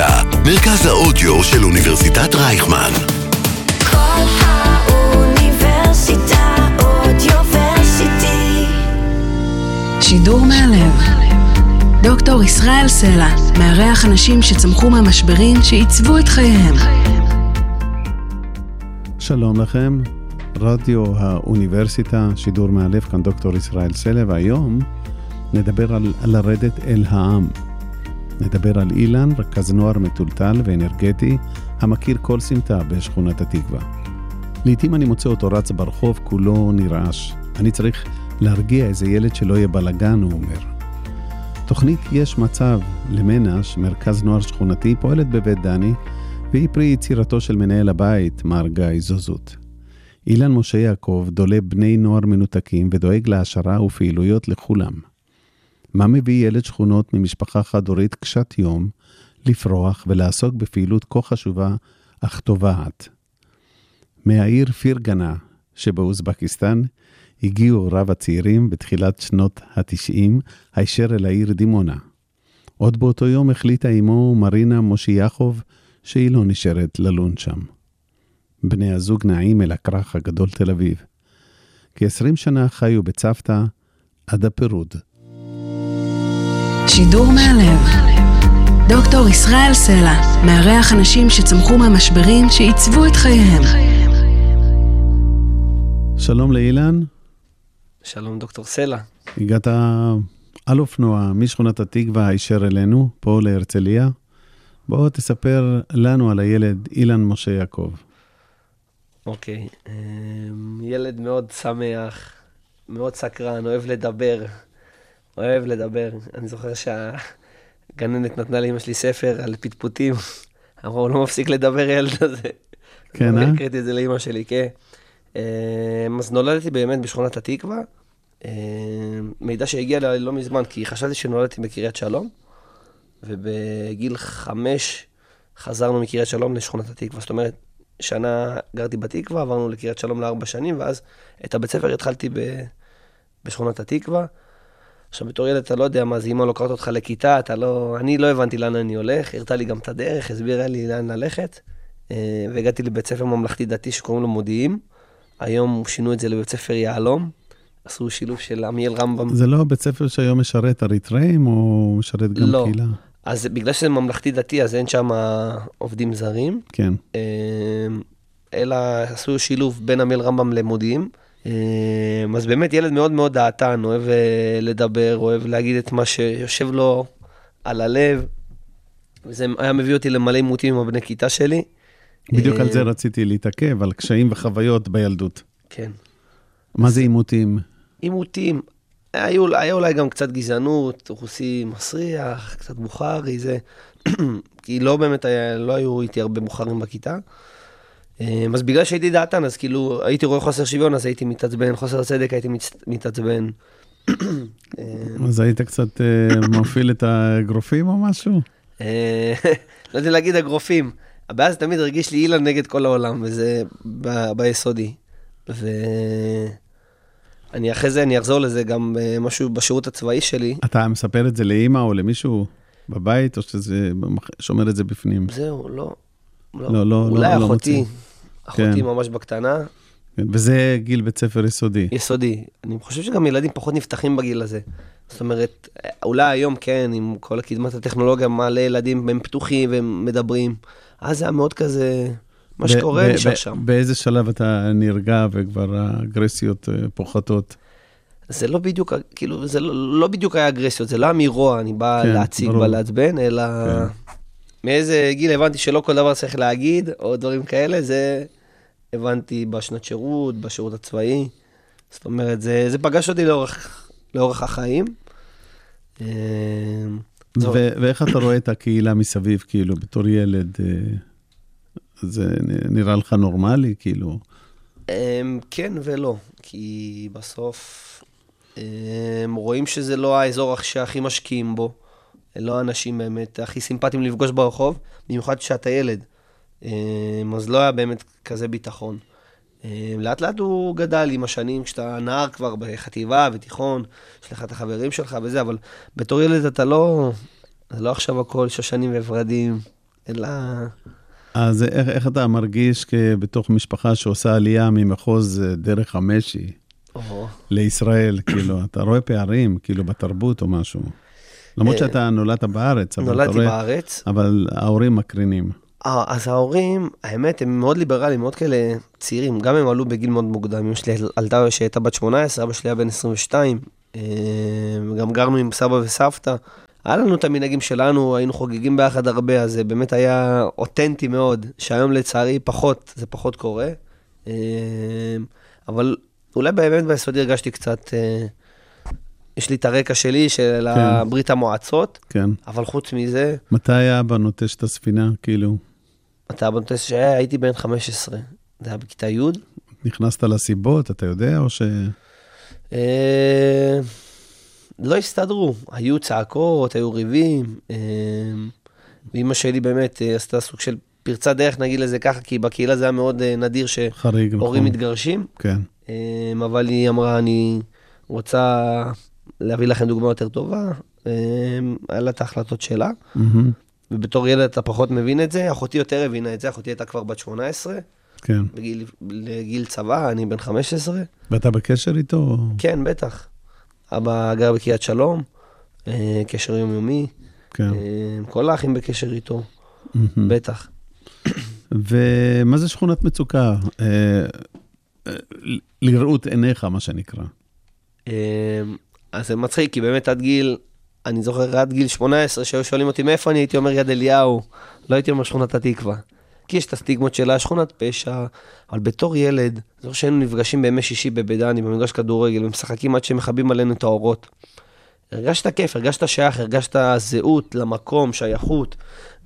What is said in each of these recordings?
האוניברסיטה, מרכז האודיו של אוניברסיטת רייכמן. כל האוניברסיטה אודיוורסיטי. שידור מהלב. דוקטור ישראל סלע מארח אנשים שצמחו מהמשברים שעיצבו את חייהם. שלום לכם, רדיו האוניברסיטה, שידור מהלב, כאן דוקטור ישראל סלע, והיום נדבר על, על לרדת אל העם. נדבר על אילן, רכז נוער מטולטל ואנרגטי, המכיר כל סמטה בשכונת התקווה. לעתים אני מוצא אותו רץ ברחוב, כולו נרעש. אני צריך להרגיע איזה ילד שלא יהיה בלאגן, הוא אומר. תוכנית יש מצב למנש, מרכז נוער שכונתי, פועלת בבית דני, והיא פרי יצירתו של מנהל הבית, מר גיא זוזות. אילן משה יעקב דולה בני נוער מנותקים ודואג להעשרה ופעילויות לכולם. מה מביא ילד שכונות ממשפחה חד-הורית קשת יום לפרוח ולעסוק בפעילות כה חשובה אך טובעת? מהעיר פירגנה שבאוזבקיסטן הגיעו הוריו הצעירים בתחילת שנות ה-90 הישר אל העיר דימונה. עוד באותו יום החליטה אמו מרינה מושיאחוב שהיא לא נשארת ללון שם. בני הזוג נעים אל הכרך הגדול תל אביב. כ-20 שנה חיו בצוותא עד הפירוד. שידור מהלב. דוקטור ישראל סלע מארח אנשים שצמחו מהמשברים שעיצבו את חייהם. שלום לאילן, שלום דוקטור סלע. הגעת על אופנוע משכונת התקווה הישר אלינו, פה להרצליה. בוא תספר לנו על הילד אילן משה יעקב. אוקיי, אמ, ילד מאוד שמח, מאוד סקרן, אוהב לדבר. אוהב לדבר. אני זוכר שהגננת נתנה לאמא שלי ספר על פטפוטים. אמרו, הוא לא מפסיק לדבר הילד הזה. כן, אה? הקראתי את זה לאמא שלי, כן. אמ, אז נולדתי באמת בשכונת התקווה. אמ, מידע שהגיע אליי לא מזמן, כי חשבתי שנולדתי בקריית שלום, ובגיל חמש חזרנו מקריית שלום לשכונת התקווה. זאת אומרת, שנה גרתי בתקווה, עברנו לקריית שלום לארבע שנים, ואז את הבית ספר התחלתי ב... בשכונת התקווה. עכשיו, בתור ילד אתה לא יודע מה זה, אמא לוקחת אותך לכיתה, אתה לא... אני לא הבנתי לאן אני הולך, הראתה לי גם את הדרך, הסבירה לי לאן ללכת, אה, והגעתי לבית ספר ממלכתי דתי שקוראים לו מודיעין. היום שינו את זה לבית ספר יהלום, עשו שילוב של עמיאל רמב"ם. זה לא בית ספר שהיום משרת אריתראים, או משרת גם לא. קהילה? אז בגלל שזה ממלכתי דתי, אז אין שם עובדים זרים, כן. אה, אלא עשו שילוב בין עמיאל רמב"ם למודיעין. אה, אז באמת ילד מאוד מאוד דעתן, אוהב אה, לדבר, אוהב להגיד את מה שיושב לו על הלב. וזה היה מביא אותי למלא עימותים עם הבני כיתה שלי. בדיוק על אה, זה רציתי להתעכב, על קשיים וחוויות בילדות. כן. מה זה עימותים? עימותים. היו, היה אולי גם קצת גזענות, רוסי מסריח, קצת בוכרי, זה... כי לא באמת היה, לא היו איתי הרבה בוכרים בכיתה. אה, אז בגלל שהייתי דעתן, אז כאילו הייתי רואה חוסר שוויון, אז הייתי מתעצבן, חוסר צדק הייתי מתעצבן. אה, אז היית קצת אה, מפעיל את האגרופים או משהו? לא יודע להגיד אגרופים. הבעיה זה תמיד הרגיש לי אילן נגד כל העולם, וזה ב- ביסודי. ואני אחרי זה, אני אחזור לזה גם משהו בשירות הצבאי שלי. אתה מספר את זה לאימא או למישהו בבית, או שזה שומר את זה בפנים? זהו, לא. לא, לא, לא, אולי לא אחותי, מוצא. אחותי כן. ממש בקטנה, כן, וזה גיל בית ספר יסודי. יסודי. אני חושב שגם ילדים פחות נפתחים בגיל הזה. זאת אומרת, אולי היום כן, עם כל הקדמת הטכנולוגיה, מלא ילדים, הם פתוחים והם מדברים. אז זה היה מאוד כזה, מה שקורה נשאר שם. באיזה שלב אתה נרגע וכבר האגרסיות אה, פוחתות? זה לא בדיוק, כאילו, זה לא, לא בדיוק היה אגרסיות, זה לא היה מרוע, אני בא כן, להציג, ברור. בא לעצבן, אלא כן. מאיזה גיל הבנתי שלא כל דבר צריך להגיד, או דברים כאלה, זה הבנתי בשנת שירות, בשירות הצבאי. זאת אומרת, זה, זה פגש אותי לאורך, לאורך החיים. זהו. ו- ואיך אתה רואה את הקהילה מסביב, כאילו, בתור ילד? אה, זה נראה לך נורמלי, כאילו? אמ, כן ולא, כי בסוף אמ, רואים שזה לא האזור שהכי משקיעים בו, לא האנשים באמת הכי סימפטיים לפגוש ברחוב, במיוחד כשאתה ילד. אמ, אז לא היה באמת כזה ביטחון. אמ, לאט לאט הוא גדל עם השנים, כשאתה נער כבר בחטיבה ותיכון, יש לך את החברים שלך וזה, אבל בתור ילד אתה לא, זה לא עכשיו הכל שושנים וורדים, לה... אז איך, איך אתה מרגיש בתוך משפחה שעושה עלייה ממחוז אה, דרך המשי או, לישראל? כאילו, אתה רואה פערים, כאילו, בתרבות או משהו? למרות אה, שאתה נולדת בארץ, אבל אתה נולדתי רואה... בארץ. אבל ההורים מקרינים. אה, אז ההורים, האמת, הם מאוד ליברליים, מאוד כאלה צעירים. גם הם עלו בגיל מאוד מוקדם. אמא שלי עלתה כשהייתה בת 18, אבא שלי היה בן 22. אה, גם גרנו עם סבא וסבתא. היה לנו את המנהגים שלנו, היינו חוגגים ביחד הרבה, אז זה באמת היה אותנטי מאוד, שהיום לצערי פחות, זה פחות קורה. אה, אבל אולי באמת ביסודי הרגשתי קצת, יש לי את הרקע שלי של כן. ברית המועצות, כן. אבל חוץ מזה, מתי אבא נוטש את הספינה? כאילו, אתה בנוטס שהייתי בן 15, זה היה בכיתה י'. נכנסת לסיבות, אתה יודע, או ש... אה, לא הסתדרו, היו צעקות, היו ריבים. אה, ואימא שלי באמת אה, עשתה סוג של פרצת דרך, נגיד לזה ככה, כי בקהילה זה היה מאוד אה, נדיר חריג, נכון. שהורים מתגרשים. כן. אה, אבל היא אמרה, אני רוצה להביא לכם דוגמה יותר טובה. אה, היה לה את ההחלטות שלה. מהמם. ובתור ילד אתה פחות מבין את זה, אחותי יותר הבינה את זה, אחותי הייתה כבר בת 18, כן. בגיל, לגיל צבא, אני בן 15. ואתה בקשר איתו? כן, בטח. אבא גר בקריית שלום, אה, קשר יומיומי, כן. אה, כל האחים בקשר איתו. בטח. ומה זה שכונת מצוקה? אה, לראות עיניך, מה שנקרא. אז זה מצחיק, כי באמת עד גיל, אני זוכר עד גיל 18, שהיו שואלים אותי מאיפה אני הייתי אומר יד אליהו, לא הייתי אומר שכונת התקווה. כי יש את הסטיגמות שלה, שכונת פשע, אבל בתור ילד, זוכר שהיינו נפגשים בימי שישי בבידני, במגרש כדורגל, ומשחקים עד שמכבים עלינו את האורות. הרגשת כיף, הרגשת שייך, הרגשת זהות למקום, שייכות.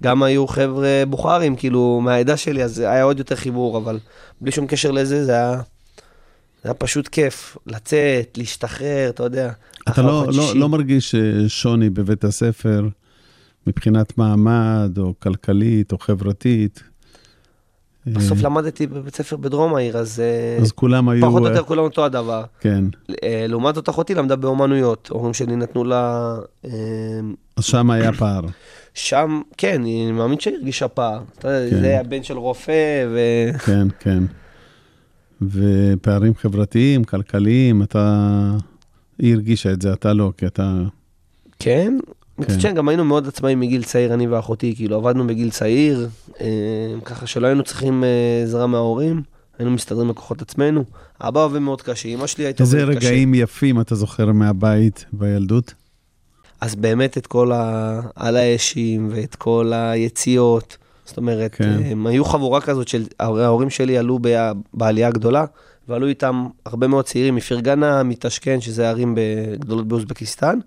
גם היו חבר'ה בוכרים, כאילו, מהעדה שלי, אז היה עוד יותר חיבור, אבל בלי שום קשר לזה, זה היה, זה היה פשוט כיף. לצאת, להשתחרר, אתה יודע. אתה לא. לא, לא מרגיש אה, שוני בבית הספר מבחינת מעמד, או כלכלית, או חברתית? בסוף אה, למדתי בבית ספר בדרום העיר, אז, אה, אז כולם היו... פחות או יותר כולם אותו הדבר. כן. לעומת זאת אחותי למדה באומנויות, ההורים שלי נתנו לה... אז שם היה פער. שם, כן, אני מאמין שהיא הרגישה פער. כן. זה הבן של רופא, ו... כן, כן. ופערים חברתיים, כלכליים, אתה... היא הרגישה את זה, אתה לא, כי אתה... כן. מצד שני, גם היינו מאוד עצמאים מגיל צעיר, אני ואחותי, כאילו עבדנו בגיל צעיר, אה, ככה שלא היינו צריכים אה, עזרה מההורים, היינו מסתדרים בכוחות עצמנו. אבא עובד מאוד קשה, אמא שלי הייתה איזה עובדת קשה. רגעים יפים אתה זוכר מהבית בילדות? אז באמת את כל ה... על האשים ואת כל היציאות. זאת אומרת, כן. הם היו חבורה כזאת של, ההורים שלי עלו ב... בעלייה הגדולה, ועלו איתם הרבה מאוד צעירים מפרגנה, מטשקן, שזה ערים גדולות באוזבקיסטן.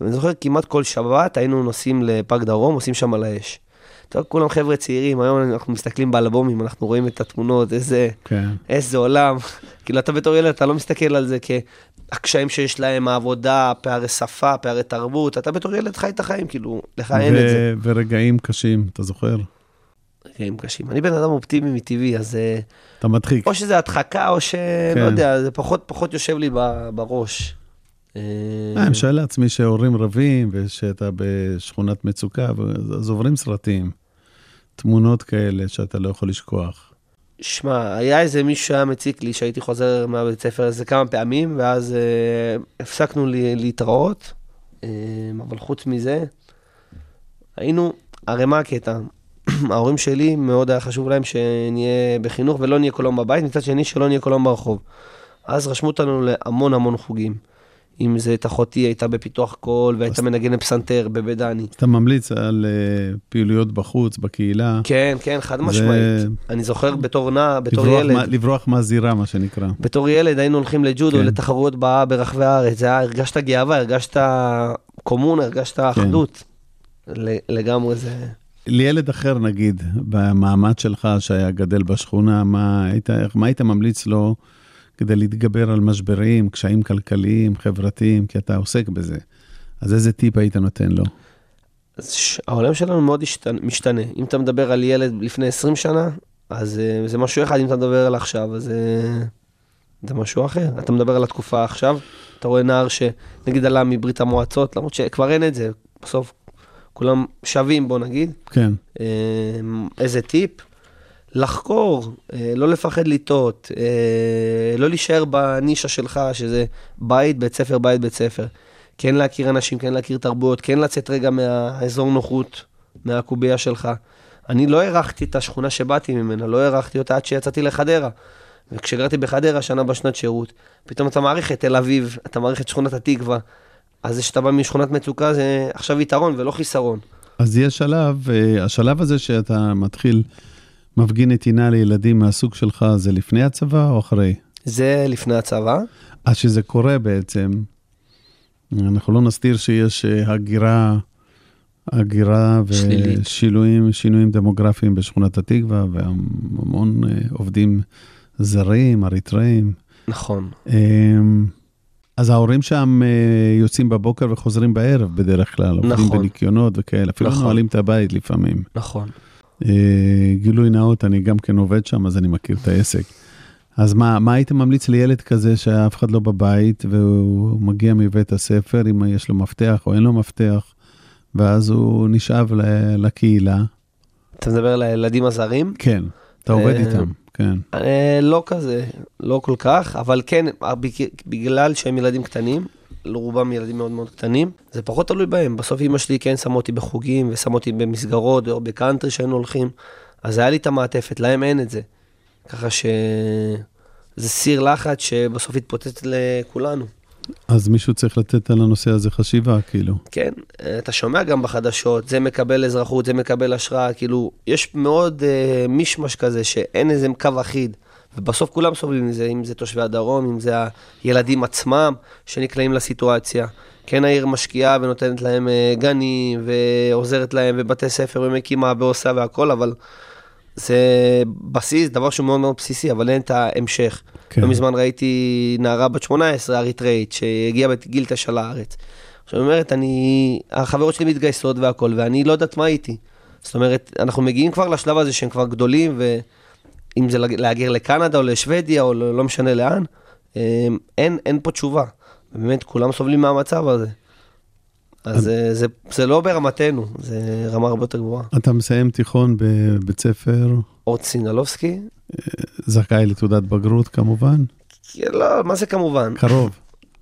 ואני זוכר כמעט כל שבת היינו נוסעים לפארק דרום, עושים שם על האש. טוב, כולם חבר'ה צעירים, היום אנחנו מסתכלים באלבומים, אנחנו רואים את התמונות, איזה, כן. איזה עולם. כאילו, אתה בתור ילד, אתה לא מסתכל על זה כקשיים שיש להם, העבודה, פערי שפה, פערי תרבות, אתה בתור ילד חי את החיים, כאילו, לך אין את זה. ורגעים קשים, אתה זוכר? רגעים קשים. אני בן אדם אופטימי מטבעי, אז אה, אתה מדחיק. או שזה הדחקה, או ש... כן. לא יודע, זה פחות, פחות יושב לי בראש. אה, אה, אני משער לעצמי שהורים רבים ושאתה בשכונת מצוקה, אז עוברים סרטים, תמונות כאלה שאתה לא יכול לשכוח. שמע, היה איזה מישהו שהיה מציק לי שהייתי חוזר מהבית ספר איזה כמה פעמים, ואז אה, הפסקנו לי, להתראות, אה, אבל חוץ מזה, היינו, הרי מה הקטע? ההורים שלי, מאוד היה חשוב להם שנהיה בחינוך ולא נהיה כל היום בבית, מצד שני שלא נהיה כל היום ברחוב. אז רשמו אותנו להמון המון חוגים. אם זה את אחותי הייתה בפיתוח קול והייתה מנגנת פסנתר בבית דני. אתה ממליץ על אה, פעילויות בחוץ, בקהילה. כן, כן, חד זה- משמעית. אני זוכר בתור נער, בתור לברוח ילד. מה- לברוח מהזירה, מה שנקרא. בתור ילד היינו הולכים לג'ודו, כן. לתחרויות ב- ברחבי הארץ, זה היה, הרגשת גאווה, הרגשת קומונה, הרגשת אחדות. ל- לגמרי זה... לילד אחר, נגיד, במעמד שלך, שהיה גדל בשכונה, מה היית, מה היית ממליץ לו כדי להתגבר על משברים, קשיים כלכליים, חברתיים, כי אתה עוסק בזה. אז איזה טיפ היית נותן לו? אז ש- העולם שלנו מאוד השתנה, משתנה. אם אתה מדבר על ילד לפני 20 שנה, אז אה, זה משהו אחד, אם אתה מדבר על עכשיו, אז אה, זה משהו אחר. אתה מדבר על התקופה עכשיו, אתה רואה נער שנגיד עלה מברית המועצות, למרות שכבר אין את זה, בסוף כולם שווים, בוא נגיד. כן. אה, איזה טיפ? לחקור, אה, לא לפחד לטעות, אה, לא להישאר בנישה שלך, שזה בית, בית ספר, בית, בית ספר. כן להכיר אנשים, כן להכיר תרבויות, כן לצאת רגע מהאזור נוחות, מהקובייה שלך. אני לא הערכתי את השכונה שבאתי ממנה, לא הערכתי אותה עד שיצאתי לחדרה. וכשגרתי בחדרה, שנה בשנת שירות, פתאום אתה מעריך את תל אביב, אתה מעריך את שכונת התקווה. אז זה שאתה בא משכונת מצוקה זה עכשיו יתרון ולא חיסרון. אז יש שלב, אה, השלב הזה שאתה מתחיל, מפגין נתינה לילדים מהסוג שלך, זה לפני הצבא או אחרי? זה לפני הצבא. אז שזה קורה בעצם, אנחנו לא נסתיר שיש אה, הגירה, הגירה. ושינויים שינויים דמוגרפיים בשכונת התקווה, והמון אה, עובדים זרים, אריתראים. נכון. אז ההורים שם אה, יוצאים בבוקר וחוזרים בערב בדרך כלל, עובדים נכון. בניקיונות וכאלה, אפילו נכון. נועלים את הבית לפעמים. נכון. אה, גילוי נאות, אני גם כן עובד שם, אז אני מכיר את העסק. אז מה, מה היית ממליץ לילד כזה שאף אחד לא בבית, והוא מגיע מבית הספר, אם יש לו מפתח או אין לו מפתח, ואז הוא נשאב לקהילה? אתה מדבר על הילדים הזרים? כן, אתה עובד אה, איתם, כן. אה, לא כזה, לא כל כך, אבל כן, בג- בגלל שהם ילדים קטנים, לרובם ילדים מאוד מאוד קטנים, זה פחות תלוי בהם. בסוף אמא שלי כן שמה אותי בחוגים, ושמה אותי במסגרות, או בקאנטרי שהיינו הולכים, אז היה לי את המעטפת, להם אין את זה. ככה ש... זה סיר לחץ שבסוף התפוצץ לכולנו. אז מישהו צריך לתת על הנושא הזה חשיבה, כאילו. כן, אתה שומע גם בחדשות, זה מקבל אזרחות, זה מקבל אשרה, כאילו, יש מאוד אה, מישמש כזה שאין איזה קו אחיד, ובסוף כולם סובלים מזה, אם זה תושבי הדרום, אם זה הילדים עצמם שנקלעים לסיטואציה. כן העיר משקיעה ונותנת להם אה, גנים, ועוזרת להם, ובתי ספר, ומקימה, ועושה והכל, אבל זה בסיס, דבר שהוא מאוד מאוד בסיסי, אבל אין את ההמשך. כן. לא מזמן ראיתי נערה בת 18, אריתראית, שהגיעה בגיל תשע לארץ. עכשיו, היא אומרת, אני, החברות שלי מתגייסות והכל, ואני לא יודעת מה איתי. זאת אומרת, אנחנו מגיעים כבר לשלב הזה שהם כבר גדולים, ואם זה להגר לקנדה או לשוודיה או לא, לא משנה לאן, אמ, אין, אין פה תשובה. באמת, כולם סובלים מהמצב הזה. אז זה, זה, זה לא ברמתנו, זה רמה הרבה יותר גבוהה. אתה מסיים תיכון בבית ספר, אורט סינלובסקי? זכאי לתעודת בגרות כמובן, לא, מה זה כמובן? קרוב.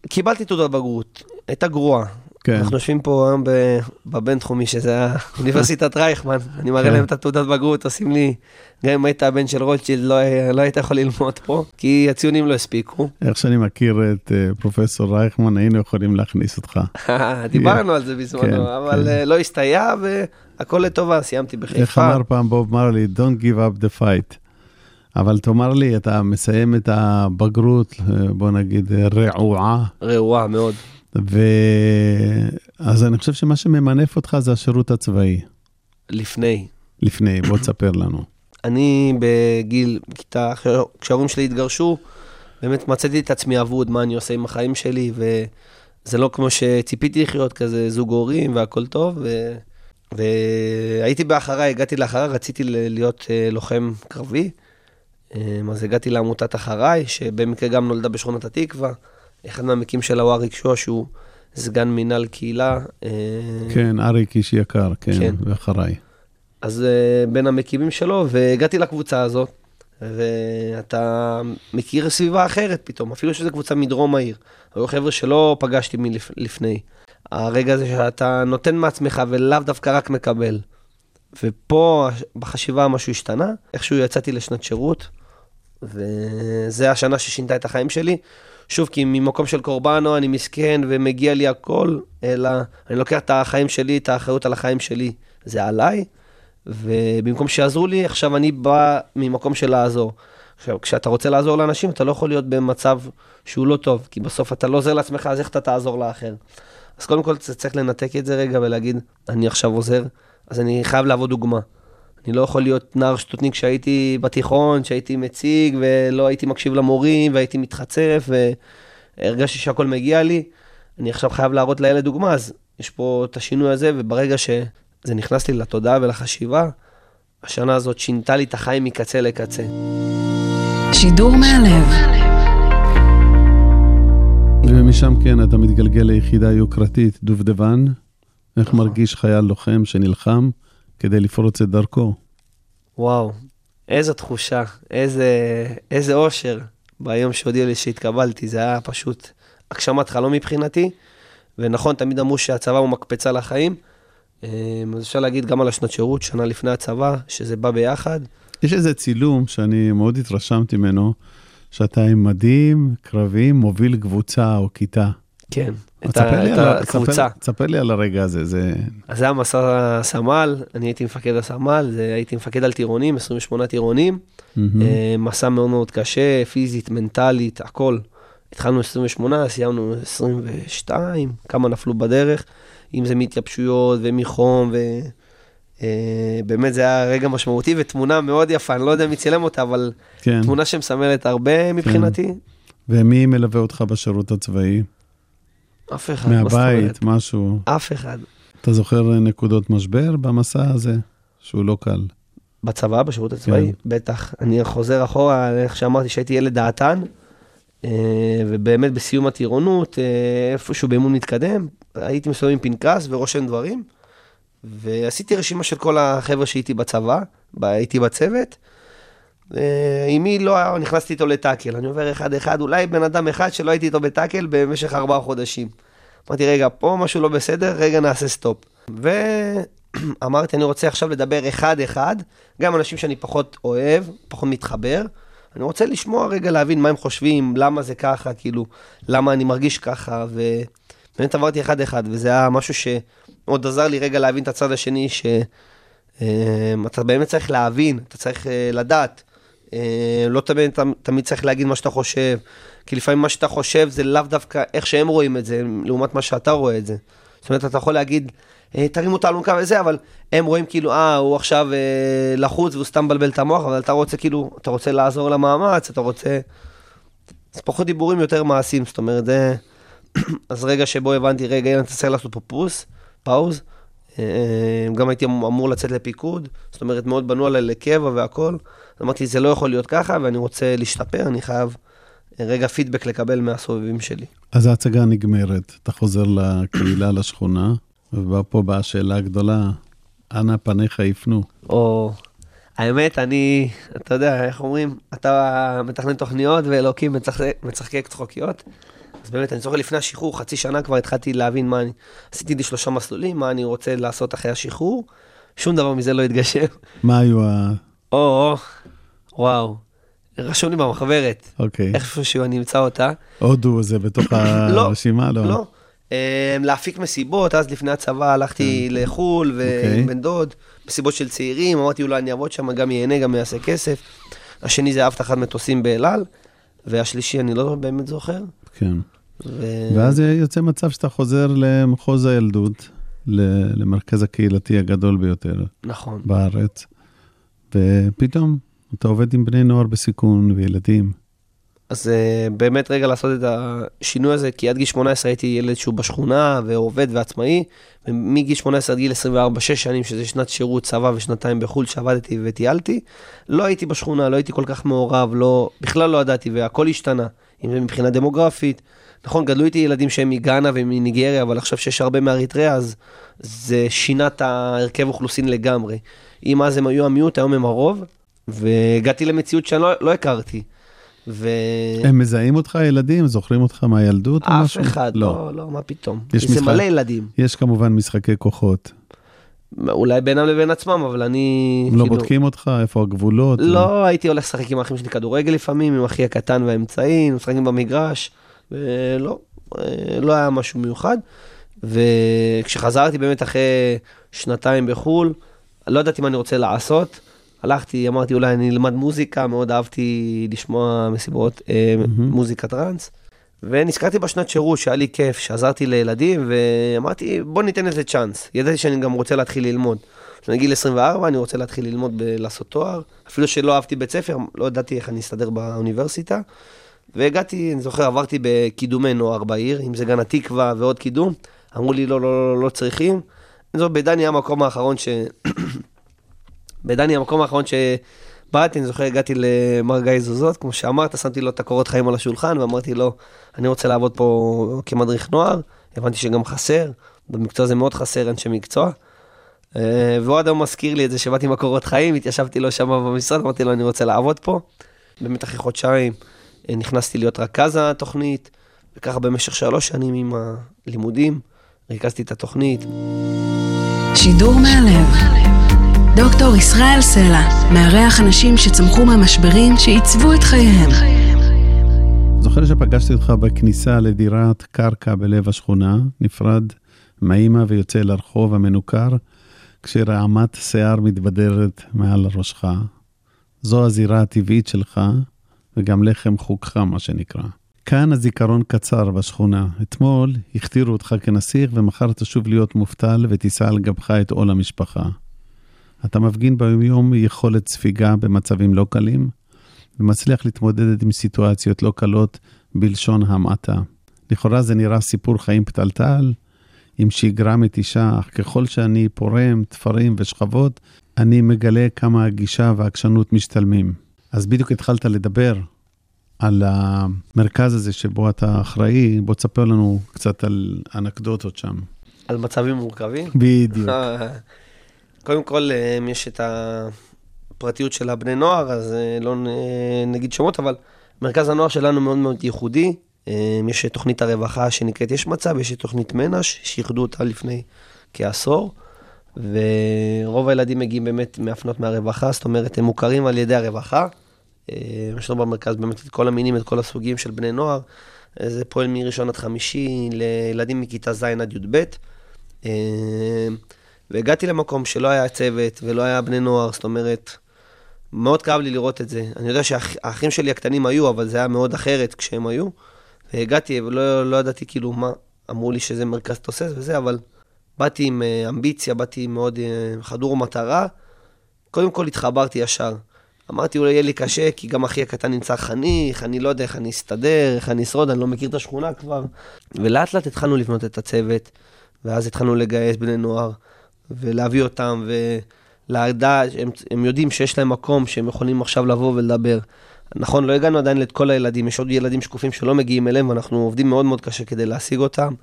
קיבלתי תעודת בגרות, הייתה גרועה. כן. אנחנו יושבים פה היום בבינתחומי, שזה אוניברסיטת רייכמן, אני מראה כן. להם את התעודת בגרות, עושים לי, גם אם היית הבן של רוטשילד, לא, לא היית יכול ללמוד פה, כי הציונים לא הספיקו. איך שאני מכיר את אה, פרופסור רייכמן, היינו יכולים להכניס אותך. דיברנו על זה בזמנו, כן, אבל כן. אה, לא הסתייע, והכל לטובה, סיימתי איך בחיפה. אמר פעם בוב מרלי, Don't give up the fight. אבל תאמר לי, אתה מסיים את הבגרות, אה, בוא נגיד, רעועה, רעועה מאוד. ו... אז אני חושב שמה שממנף אותך זה השירות הצבאי. לפני. לפני, בוא תספר לנו. אני בגיל, בכיתה, כשההורים שלי התגרשו, באמת מצאתי את עצמי אבוד, מה אני עושה עם החיים שלי, וזה לא כמו שציפיתי לחיות, כזה זוג הורים והכל טוב, ו... והייתי באחריי, הגעתי לאחריי, רציתי להיות אה, לוחם קרבי, אה, אז הגעתי לעמותת אחריי, שבמקרה גם נולדה בשכונת התקווה, אחד מהמקים שלה הוא אריק שואה, שהוא סגן מינהל קהילה. אה, כן, אריק איש יקר, כן, כן. ואחריי. אז uh, בין המקימים שלו, והגעתי לקבוצה הזאת, ואתה מכיר סביבה אחרת פתאום, אפילו שזו קבוצה מדרום העיר. היו חבר'ה שלא פגשתי מלפני. הרגע הזה שאתה נותן מעצמך ולאו דווקא רק מקבל. ופה בחשיבה משהו השתנה, איכשהו יצאתי לשנת שירות, וזה השנה ששינתה את החיים שלי. שוב, כי ממקום של קורבנו אני מסכן ומגיע לי הכל, אלא אני לוקח את החיים שלי, את האחריות על החיים שלי, זה עליי, ובמקום שיעזרו לי, עכשיו אני בא ממקום של לעזור. עכשיו, כשאתה רוצה לעזור לאנשים, אתה לא יכול להיות במצב שהוא לא טוב, כי בסוף אתה לא עוזר לעצמך, אז איך אתה תעזור לאחר? אז קודם כל, אתה צריך לנתק את זה רגע ולהגיד, אני עכשיו עוזר, אז אני חייב להוות דוגמה. אני לא יכול להיות נער שטותניק שהייתי בתיכון, שהייתי מציג, ולא הייתי מקשיב למורים, והייתי מתחצף, והרגשתי שהכל מגיע לי. אני עכשיו חייב להראות לילד דוגמה, אז יש פה את השינוי הזה, וברגע שזה נכנס לי לתודעה ולחשיבה, השנה הזאת שינתה לי את החיים מקצה לקצה. שידור מהלב. ומשם כן, אתה מתגלגל ליחידה יוקרתית, דובדבן, איך. מרגיש חייל לוחם שנלחם כדי לפרוץ את דרכו? וואו, איזו תחושה, איזה, איזה אושר ביום שהודיעו לי שהתקבלתי, זה היה פשוט הגשמת חלום מבחינתי. ונכון, תמיד אמרו שהצבא הוא מקפצה לחיים. אה, אז אפשר להגיד גם על השנות שירות, שנה לפני הצבא, שזה בא ביחד. יש איזה צילום שאני מאוד התרשמתי ממנו, שאתה עם מדים קרביים מוביל קבוצה או כיתה. כן, את, ה, את על הקבוצה. תספר- תספר לי על הרגע הזה, זה... אז זה היה מסע סמל, אני הייתי מפקד הסמל, זה, הייתי מפקד על טירונים, 28 טירונים. אה, מסע מאוד מאוד קשה, פיזית, מנטלית, הכל. התחלנו 28, סיימנו 22, כמה נפלו בדרך, אם זה מהתייבשויות ומחום, ובאמת זה היה רגע משמעותי ותמונה מאוד יפה, אני לא יודע מי צילם אותה, אבל כן. תמונה שמסמלת הרבה מבחינתי. ומי מלווה אותך בשירות הצבאי? אף אחד, מהבית? משהו. אף אחד. אתה זוכר נקודות משבר במסע הזה? שהוא לא קל. בצבא, בשירות הצבאי, כן. בטח. אני חוזר אחורה, איך שאמרתי, שהייתי ילד דעתן, אה, ובאמת בסיום הטירונות, אה, איפשהו באימון מתקדם, הייתי מסתובב עם פנקס ורושם דברים, ועשיתי רשימה של כל החבר'ה שהייתי בצבא, הייתי בצוות. אה, עם מי לא נכנסתי איתו ל tackle, אני עובר אחד-אחד, אולי בן אדם אחד שלא הייתי איתו ב tackle במשך ארבעה חודשים. אמרתי, רגע, פה משהו לא בסדר, רגע נעשה סטופ. ואמרתי, אני רוצה עכשיו לדבר אחד-אחד, גם אנשים שאני פחות אוהב, פחות מתחבר. אני רוצה לשמוע רגע, להבין מה הם חושבים, למה זה ככה, כאילו, למה אני מרגיש ככה, ובאמת עברתי אחד-אחד, וזה היה משהו שמאוד עזר לי רגע להבין את הצד השני, שאתה באמת צריך להבין, אתה צריך אה, לדעת. אה, לא תמיד, תמיד צריך להגיד מה שאתה חושב, כי לפעמים מה שאתה חושב זה לאו דווקא איך שהם רואים את זה, לעומת מה שאתה רואה את זה. זאת אומרת, אתה יכול להגיד, אה, תרימו את האלונקה וזה, אבל הם רואים כאילו, אה, הוא עכשיו אה, לחוץ והוא סתם מבלבל את המוח, אבל אתה רוצה כאילו, אתה רוצה לעזור למאמץ, אתה רוצה... אז פחות דיבורים, יותר מעשים, זאת אומרת, זה... אז רגע שבו הבנתי, רגע, הנה, אתה צריך לעשות פה פוס, פאוז. אה, גם הייתי אמ- אמור לצאת לפיקוד, זאת אומרת, מאוד בנו עליי לקבע והכל. אז אמרתי, זה לא יכול להיות ככה, ואני רוצה להשתפר, אני חייב אה, רגע פידבק לקבל מהסובבים שלי. אז ההצגה נגמרת, אתה חוזר לקהילה, לשכונה, ופה באה השאלה הגדולה, אנה פניך יפנו? או, האמת, אני, אתה יודע, איך אומרים, אתה מתכנן תוכניות ואלוקים מצחק- מצחקק צחוקיות. אז באמת, אני זוכר לפני השחרור, חצי שנה כבר התחלתי להבין מה אני... עשיתי לי שלושה מסלולים, מה אני רוצה לעשות אחרי השחרור. שום דבר מזה לא התגשם. מה היו ה... או, או, וואו. רשום לי במחברת, אוקיי. איפשהו אני אמצא אותה. הודו זה בתוך לא, הרשימה? לא. לא. אה, להפיק מסיבות, אז לפני הצבא הלכתי לחו"ל אוקיי. ועם בן דוד, מסיבות של צעירים, אמרתי אולי אני אעבוד שם, גם ייהנה, גם יעשה כסף. השני זה אבטחת מטוסים באל על, והשלישי אני לא באמת זוכר. כן. ו... ואז יוצא מצב שאתה חוזר למחוז הילדות, למרכז הקהילתי הגדול ביותר נכון. בארץ, ופתאום אתה עובד עם בני נוער בסיכון וילדים. אז uh, באמת רגע לעשות את השינוי הזה, כי עד גיל 18 הייתי ילד שהוא בשכונה ועובד ועצמאי, ומגיל 18 עד גיל 24, 6 שנים, שזה שנת שירות צבא ושנתיים בחו"ל שעבדתי וטיילתי, לא הייתי בשכונה, לא הייתי כל כך מעורב, לא, בכלל לא ידעתי, והכל השתנה, אם זה מבחינה דמוגרפית. נכון, גדלו איתי ילדים שהם מגאנה ומניגריה, אבל עכשיו שיש הרבה מאריתריאה, אז זה שינה את ההרכב אוכלוסין לגמרי. אם אז הם היו המיעוט, היום הם הרוב, והגעתי למציאות שאני לא, לא הכרתי. ו... הם מזהים אותך ילדים? זוכרים אותך מהילדות או אף משהו? אחד, לא, לא, מה פתאום. יש זה משחק- מלא ילדים. יש כמובן משחקי כוחות. אולי בינם לבין עצמם, אבל אני... לא כאילו, בודקים אותך? איפה הגבולות? לא, הייתי הולך לשחק עם האחים שלי כדורגל לפעמים, עם אחי הקטן והאמצעי, משחקים במגרש, ולא, אה, לא היה משהו מיוחד. וכשחזרתי באמת אחרי שנתיים בחו"ל, לא ידעתי מה אני רוצה לעשות. הלכתי, אמרתי אולי אני אלמד מוזיקה, מאוד אהבתי לשמוע מסיבות אה, מוזיקה טראנס. ונזכרתי בשנת שירות שהיה לי כיף, שעזרתי לילדים, ואמרתי בוא ניתן לזה צ'אנס. ידעתי שאני גם רוצה להתחיל ללמוד. כשאני גיל 24 אני רוצה להתחיל ללמוד, לעשות תואר. אפילו שלא אהבתי בית ספר, לא ידעתי איך אני אסתדר באוניברסיטה. והגעתי, אני זוכר, עברתי בקידומי נוער בעיר, אם זה גן התקווה ועוד קידום. אמרו לי לא, לא, לא, לא צריכים. אני זוכר, בדני המקום האחרון ש... בדני המקום האחרון שבאתי, אני זוכר, הגעתי למר גיא זוזות, כמו שאמרת, שמתי לו את הקורות חיים על השולחן, ואמרתי לו, אני רוצה לעבוד פה כמדריך נוער, הבנתי שגם חסר, במקצוע הזה מאוד חסר אנשי מקצוע. אה, והוא עד היום מזכיר לי את זה שבאתי עם הקורות חיים, התיישבתי לו שם במשרד, אמרתי לו, אני רוצה לעבוד פה. באמת אחרי חודשיים אה, נכנסתי להיות רכז התוכנית, וככה במשך שלוש שנים עם הלימודים, ריכזתי את התוכנית. שידור מהלב. דוקטור ישראל סלע מארח אנשים שצמחו מהמשברים שעיצבו את חייהם. זוכר שפגשתי אותך בכניסה לדירת קרקע בלב השכונה, נפרד מהאימא ויוצא לרחוב המנוכר, כשרעמת שיער מתבדרת מעל ראשך. זו הזירה הטבעית שלך, וגם לחם חוקך, מה שנקרא. כאן הזיכרון קצר בשכונה. אתמול הכתירו אותך כנסיך, ומחר תשוב להיות מובטל ותישא על גבך את עול המשפחה. אתה מפגין ביום יכולת ספיגה במצבים לא קלים, ומצליח להתמודד עם סיטואציות לא קלות בלשון המעטה. לכאורה זה נראה סיפור חיים פתלתל, עם שגרה מתישה, אך ככל שאני פורם תפרים ושכבות, אני מגלה כמה הגישה והעקשנות משתלמים. אז בדיוק התחלת לדבר על המרכז הזה שבו אתה אחראי, בוא תספר לנו קצת על אנקדוטות שם. על מצבים מורכבים. בדיוק. קודם כל, אה, יש את הפרטיות של הבני נוער, אז אה, לא נגיד שמות, אבל מרכז הנוער שלנו מאוד מאוד ייחודי. אה, יש תוכנית הרווחה שנקראת יש מצב, יש את תוכנית מנש, שאיחדו אותה לפני כעשור, ורוב הילדים מגיעים באמת מהפנות מהרווחה, זאת אומרת, הם מוכרים על ידי הרווחה. אה, יש לנו במרכז באמת את כל המינים, את כל הסוגים של בני נוער. אה, זה פועל מראשון עד חמישי לילדים מכיתה ז' עד י"ב. אה, והגעתי למקום שלא היה צוות ולא היה בני נוער, זאת אומרת, מאוד כאב לי לראות את זה. אני יודע שהאחים שלי הקטנים היו, אבל זה היה מאוד אחרת כשהם היו. והגעתי ולא לא ידעתי כאילו מה, אמרו לי שזה מרכז תוסס וזה, אבל באתי עם אה, אמביציה, באתי מאוד אה, חדור מטרה. קודם כל התחברתי ישר. אמרתי, אולי יהיה לי קשה, כי גם אחי הקטן נמצא חניך, אני לא יודע איך אני אסתדר, איך אני אשרוד, אני לא מכיר את השכונה כבר. ולאט לאט התחלנו לבנות את הצוות, ואז התחלנו לגייס בני נוער, ולהביא אותם, ולדעת, הם, הם יודעים שיש להם מקום שהם יכולים עכשיו לבוא ולדבר. נכון, לא הגענו עדיין לכל כל הילדים, יש עוד ילדים שקופים שלא מגיעים אליהם, ואנחנו עובדים מאוד מאוד קשה כדי להשיג אותם.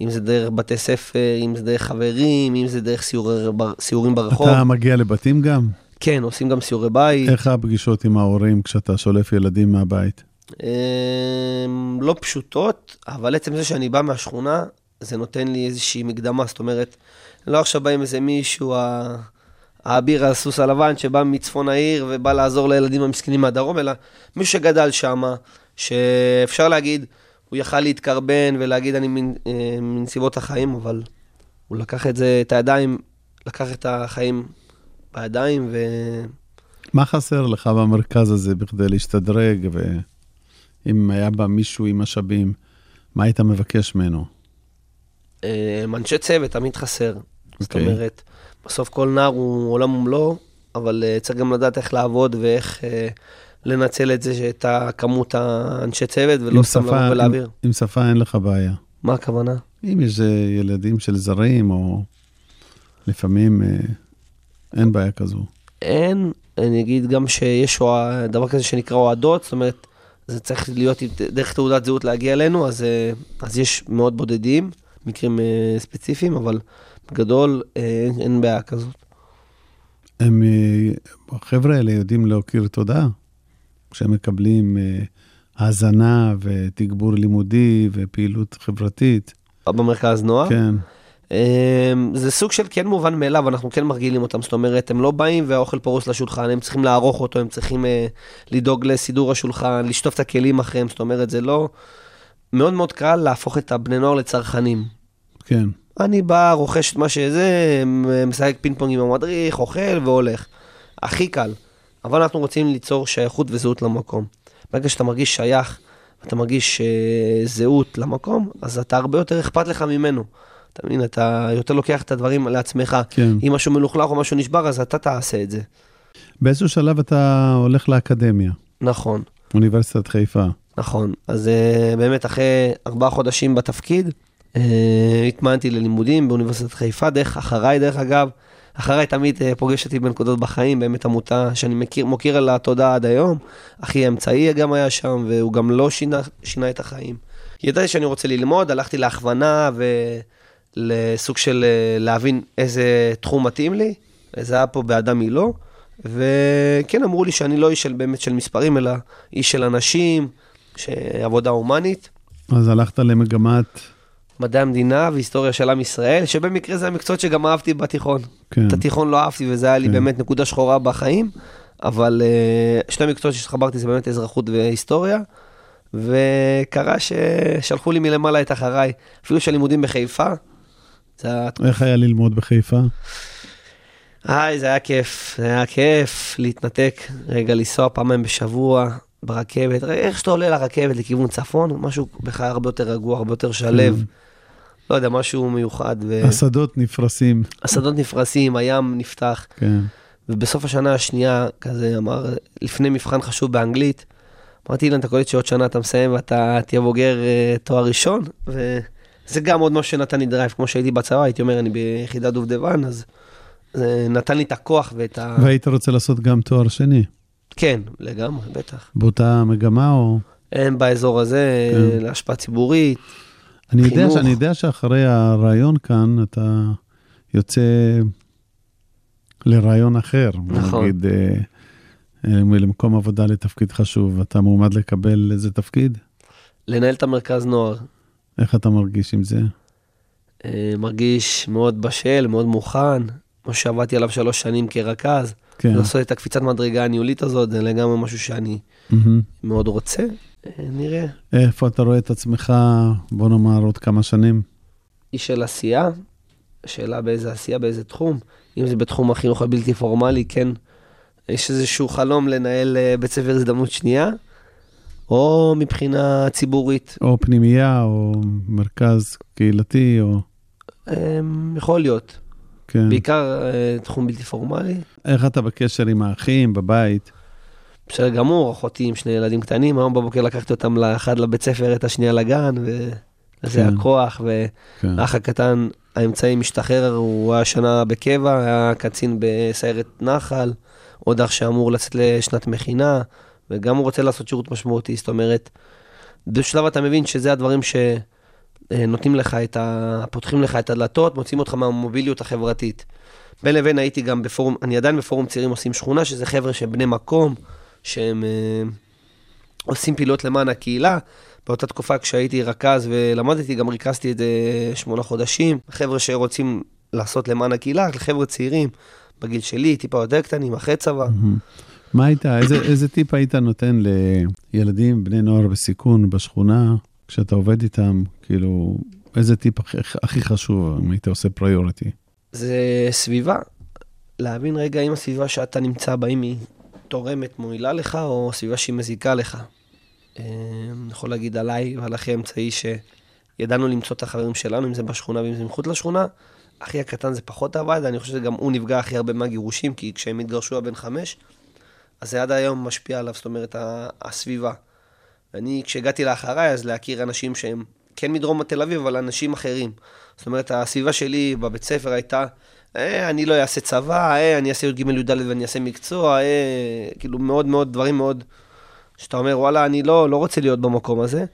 אם זה דרך בתי ספר, אם זה דרך חברים, אם זה דרך סיורי, בר- סיורים ברחוב. אתה מגיע לבתים גם? כן, עושים גם סיורי בית. איך הפגישות עם ההורים כשאתה שולף ילדים מהבית? אמ, לא פשוטות, אבל עצם זה שאני בא מהשכונה, זה נותן לי איזושהי מקדמה, זאת אומרת, לא עכשיו בא עם איזה מישהו, האביר הסוס הלבן שבא מצפון העיר ובא לעזור לילדים המסכנים מהדרום, אלא מישהו שגדל שם, שאפשר להגיד, הוא יכל להתקרבן ולהגיד אני אה, מנסיבות החיים, אבל הוא לקח את זה, את הידיים, לקח את החיים בידיים, ו... מה חסר לך במרכז הזה בכדי להשתדרג, ואם היה בא מישהו עם משאבים, מה היית מבקש ממנו? אה, אנשי צוות תמיד חסר. זאת אוקיי. אומרת, בסוף כל נער הוא עולם ומלואו, אבל אה, צריך גם לדעת איך לעבוד ואיך אה, לנצל את זה, את הכמות האנשי צוות, ולא סתם לבוא ולהעביר. עם, עם שפה אין לך בעיה. מה הכוונה? אם יש אה, ילדים של זרים, או לפעמים אה, אין בעיה כזו. אין, אני אגיד גם שיש אוה- דבר כזה שנקרא אוהדות, זאת אומרת, זה צריך להיות דרך תעודת זהות להגיע אלינו, אז, אה, אז יש מאוד בודדים, מקרים אה, ספציפיים, אבל בגדול אה, אין, אין בעיה כזאת. הם, אה, החבר'ה האלה יודעים להכיר תודה, כשהם מקבלים אה, האזנה ותגבור לימודי ופעילות חברתית. במרכז נוער. כן, אמ, זה סוג של כן מובן מאליו, אנחנו כן מרגילים אותם, זאת אומרת, הם לא באים והאוכל פרוס לשולחן, הם צריכים לערוך אותו, הם צריכים אה, לדאוג לסידור השולחן, לשטוף את הכלים אחריהם, זאת אומרת, זה לא... מאוד מאוד קל להפוך את הבני נוער לצרכנים. כן. אני בא, רוכש את מה שזה, משחק פינג פונג עם המדריך, אוכל והולך. הכי קל. אבל אנחנו רוצים ליצור שייכות וזהות למקום. ברגע שאתה מרגיש שייך, ואתה מרגיש אה, זהות למקום, אז אתה הרבה יותר אכפת לך ממנו. אתה מבין, אתה יותר לוקח את הדברים לעצמך. כן. אם משהו מלוכלך או משהו נשבר, אז אתה תעשה את זה. באיזשהו שלב אתה הולך לאקדמיה, נכון, אוניברסיטת חיפה. נכון. אז אה, באמת, אחרי ארבעה חודשים בתפקיד, אה, התמנתי ללימודים באוניברסיטת חיפה, דרך אחריי, דרך אגב. אחריי תמיד אה, פוגש אותי בנקודות בחיים, באמת עמותה שאני מכיר, מוקיר על התודה עד היום. אחי האמצעי גם היה שם, והוא גם לא שינה, שינה את החיים. ידעתי שאני רוצה ללמוד, הלכתי להכוונה, לסוג של להבין איזה תחום מתאים לי, זה היה פה באדם היא לא, וכן אמרו לי שאני לא איש של באמת של מספרים, אלא איש של אנשים, שעבודה הומנית. אז הלכת למגמת, מדעי המדינה והיסטוריה של עם ישראל, שבמקרה זה המקצועות שגם אהבתי בתיכון. כן, את התיכון לא אהבתי וזה היה לי כן. באמת נקודה שחורה בחיים, אבל אה, שני המקצועות שהתחברתי זה באמת אזרחות והיסטוריה, וקרה ששלחו לי מלמעלה את אחריי, אפילו שהלימודים בחיפה. זה היה... איך היה ללמוד בחיפה? היי, זה היה כיף, זה היה כיף להתנתק, רגע לנסוע פעמיים בשבוע ברכבת, איך שאתה עולה לרכבת לכיוון צפון, משהו בכלל הרבה יותר רגוע, הרבה יותר שלו, כן. לא יודע, משהו מיוחד, השדות נפרסים, והשדות נפרסים, הים נפתח. כן. ובסוף השנה השנייה, כזה אמר, לפני מבחן חשוב באנגלית, אמרתי, אילן, אתה קולט שעוד שנה אתה מסיים ואתה תהיה בוגר אה, תואר ראשון, וזה גם עוד משהו שנתן לי drive, כמו שהייתי בצבא, הייתי אומר, אני ביחידת דובדבן, אז זה נתן לי את הכוח ואת ה... והיית רוצה לעשות גם תואר שני, כן, לגמרי, בטח. באותה מגמה או... אין באזור הזה כן. להשפעה ציבורית, אני יודע, חינוך. שאני יודע שאחרי הרעיון כאן, אתה יוצא לרעיון אחר. נכון. נגיד, אה, אה, למקום עבודה לתפקיד חשוב, אתה מועמד לקבל איזה תפקיד? לנהל את המרכז נוער. איך אתה מרגיש עם זה? אה, מרגיש מאוד בשל, מאוד מוכן, כמו שעבדתי עליו שלוש שנים כרכז. כן. לעשות את הקפיצת מדרגה הניהולית הזאת, זה לגמרי משהו שאני מהמם. מאוד רוצה. אה, נראה. איפה אתה רואה את עצמך, בוא נאמר, עוד כמה שנים? איש של עשייה, השאלה באיזה עשייה, באיזה תחום. אם זה בתחום החינוך הבלתי פורמלי, כן, יש איזשהו חלום לנהל אה, בית ספר הזדמנות שנייה, או מבחינה ציבורית, או פנימייה, או מרכז קהילתי, או... אה, יכול להיות. כן. בעיקר אה, תחום בלתי פורמלי. איך אתה בקשר עם האחים בבית? בסדר גמור, אחותי עם שני ילדים קטנים, היום בבוקר לקחתי אותם לאחד לבית ספר, את השנייה לגן, וזה כן. הכוח, כן. והאח הקטן, האמצעי משתחרר, הוא היה שנה בקבע, היה קצין בסיירת נחל, עוד אח שאמור לצאת לשנת מכינה, וגם הוא רוצה לעשות שירות משמעותי, זאת אומרת, בשלב אתה מבין שזה הדברים שנותנים לך את ה... פותחים לך את הדלתות, מוציאים אותך מהמוביליות החברתית. בין לבין הייתי גם בפורום, אני עדיין בפורום צעירים עושים שכונה, שזה חבר'ה שהם בני מקום, שהם אה, עושים פעילות למען הקהילה. באותה תקופה כשהייתי רכז ולמדתי, גם ריכזתי את זה שמונה חודשים. חבר'ה שרוצים לעשות למען הקהילה, חבר'ה צעירים, בגיל שלי, טיפה יותר קטנים, אחרי צבא. מה היית, איזה, איזה טיפ היית נותן לילדים, בני נוער בסיכון בשכונה, כשאתה עובד איתם, כאילו, איזה טיפ הכי, הכי חשוב, אם היית עושה פריוריטי? זה סביבה. להבין רגע אם הסביבה שאתה נמצא בה, אם היא תורמת, מועילה לך, או סביבה שהיא מזיקה לך. אה, אני יכול להגיד עליי ועל אחי האמצעי שידענו למצוא את החברים שלנו, אם זה בשכונה ואם זה מחוץ לשכונה. אחי הקטן זה פחות עבד, אני חושב שגם הוא נפגע הכי הרבה מהגירושים, כי כשהם התגרשו היה בן חמש, אז זה עד היום משפיע עליו, זאת אומרת, הסביבה. אני, כשהגעתי לאחריי, אז להכיר אנשים שהם כן מדרום תל אביב, אבל אנשים אחרים. זאת אומרת, הסביבה שלי בבית ספר הייתה, אה, אני לא אעשה צבא, אה, אני אעשה י"ג י"ד ואני אעשה מקצוע, אה, כאילו מאוד מאוד, דברים מאוד, שאתה אומר, וואלה, אני לא, לא רוצה להיות במקום הזה.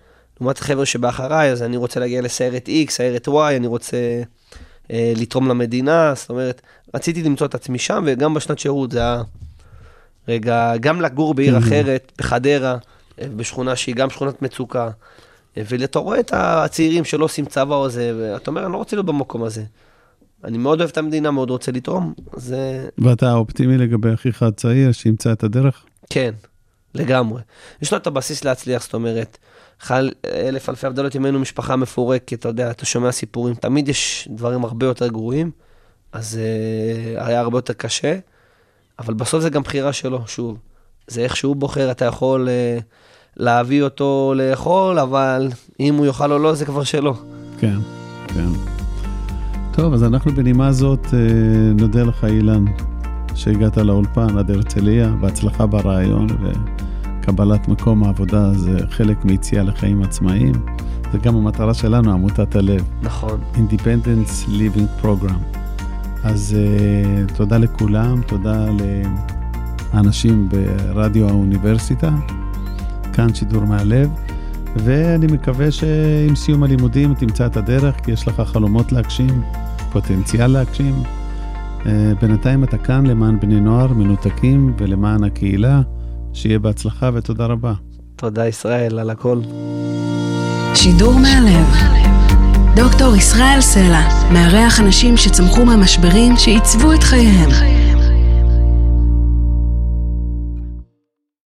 לעומת חבר'ה שבאחריי, אז אני רוצה להגיע לסיירת X, סיירת Y, אני רוצה אה, לתרום למדינה, זאת אומרת, רציתי למצוא את עצמי שם, וגם בשנת שירות זה היה, רגע, גם לגור בעיר Mhm. אחרת, בחדרה, בשכונה שהיא גם שכונת מצוקה, ואתה רואה את הצעירים שלא עושים צבא או זה, ואתה אומר, אני לא רוצה להיות במקום הזה. אני מאוד אוהב את המדינה, מאוד רוצה לתרום, זה ואתה אופטימי לגבי אחיך הצעיר שימצא את הדרך? כן, לגמרי. יש לו את הבסיס להצליח, זאת אומרת, חל אלף אלפי הבדלות היינו משפחה מפורקת, אתה יודע, אתה שומע סיפורים, תמיד יש דברים הרבה יותר גרועים, אז uh, היה הרבה יותר קשה, אבל בסוף זה גם בחירה שלו, שוב. זה איך שהוא בוחר, אתה יכול uh, להביא אותו לאכול, אבל אם הוא יאכל או לא, זה כבר שלו. כן, כן. טוב, אז אנחנו בנימה זאת אה, נודה לך, אילן, שהגעת לאולפן עד הרצליה, בהצלחה ברעיון וקבלת מקום העבודה זה חלק מיציאה לחיים עצמאיים. זה גם המטרה שלנו, עמותת הלב, נכון. Independence Living Program. אז uh, תודה לכולם, תודה לאנשים ברדיו האוניברסיטה, כאן שידור מהלב, ואני מקווה שעם סיום הלימודים תמצא את הדרך, כי יש לך חלומות להגשים, פוטנציאל להגשים. אה, בינתיים אתה כאן למען בני נוער מנותקים ולמען הקהילה. שיהיה בהצלחה ותודה רבה. תודה ישראל על הכל. שידור מהלב. דוקטור ישראל סלע מארח אנשים שצמחו מהמשברים שעיצבו את חייהם.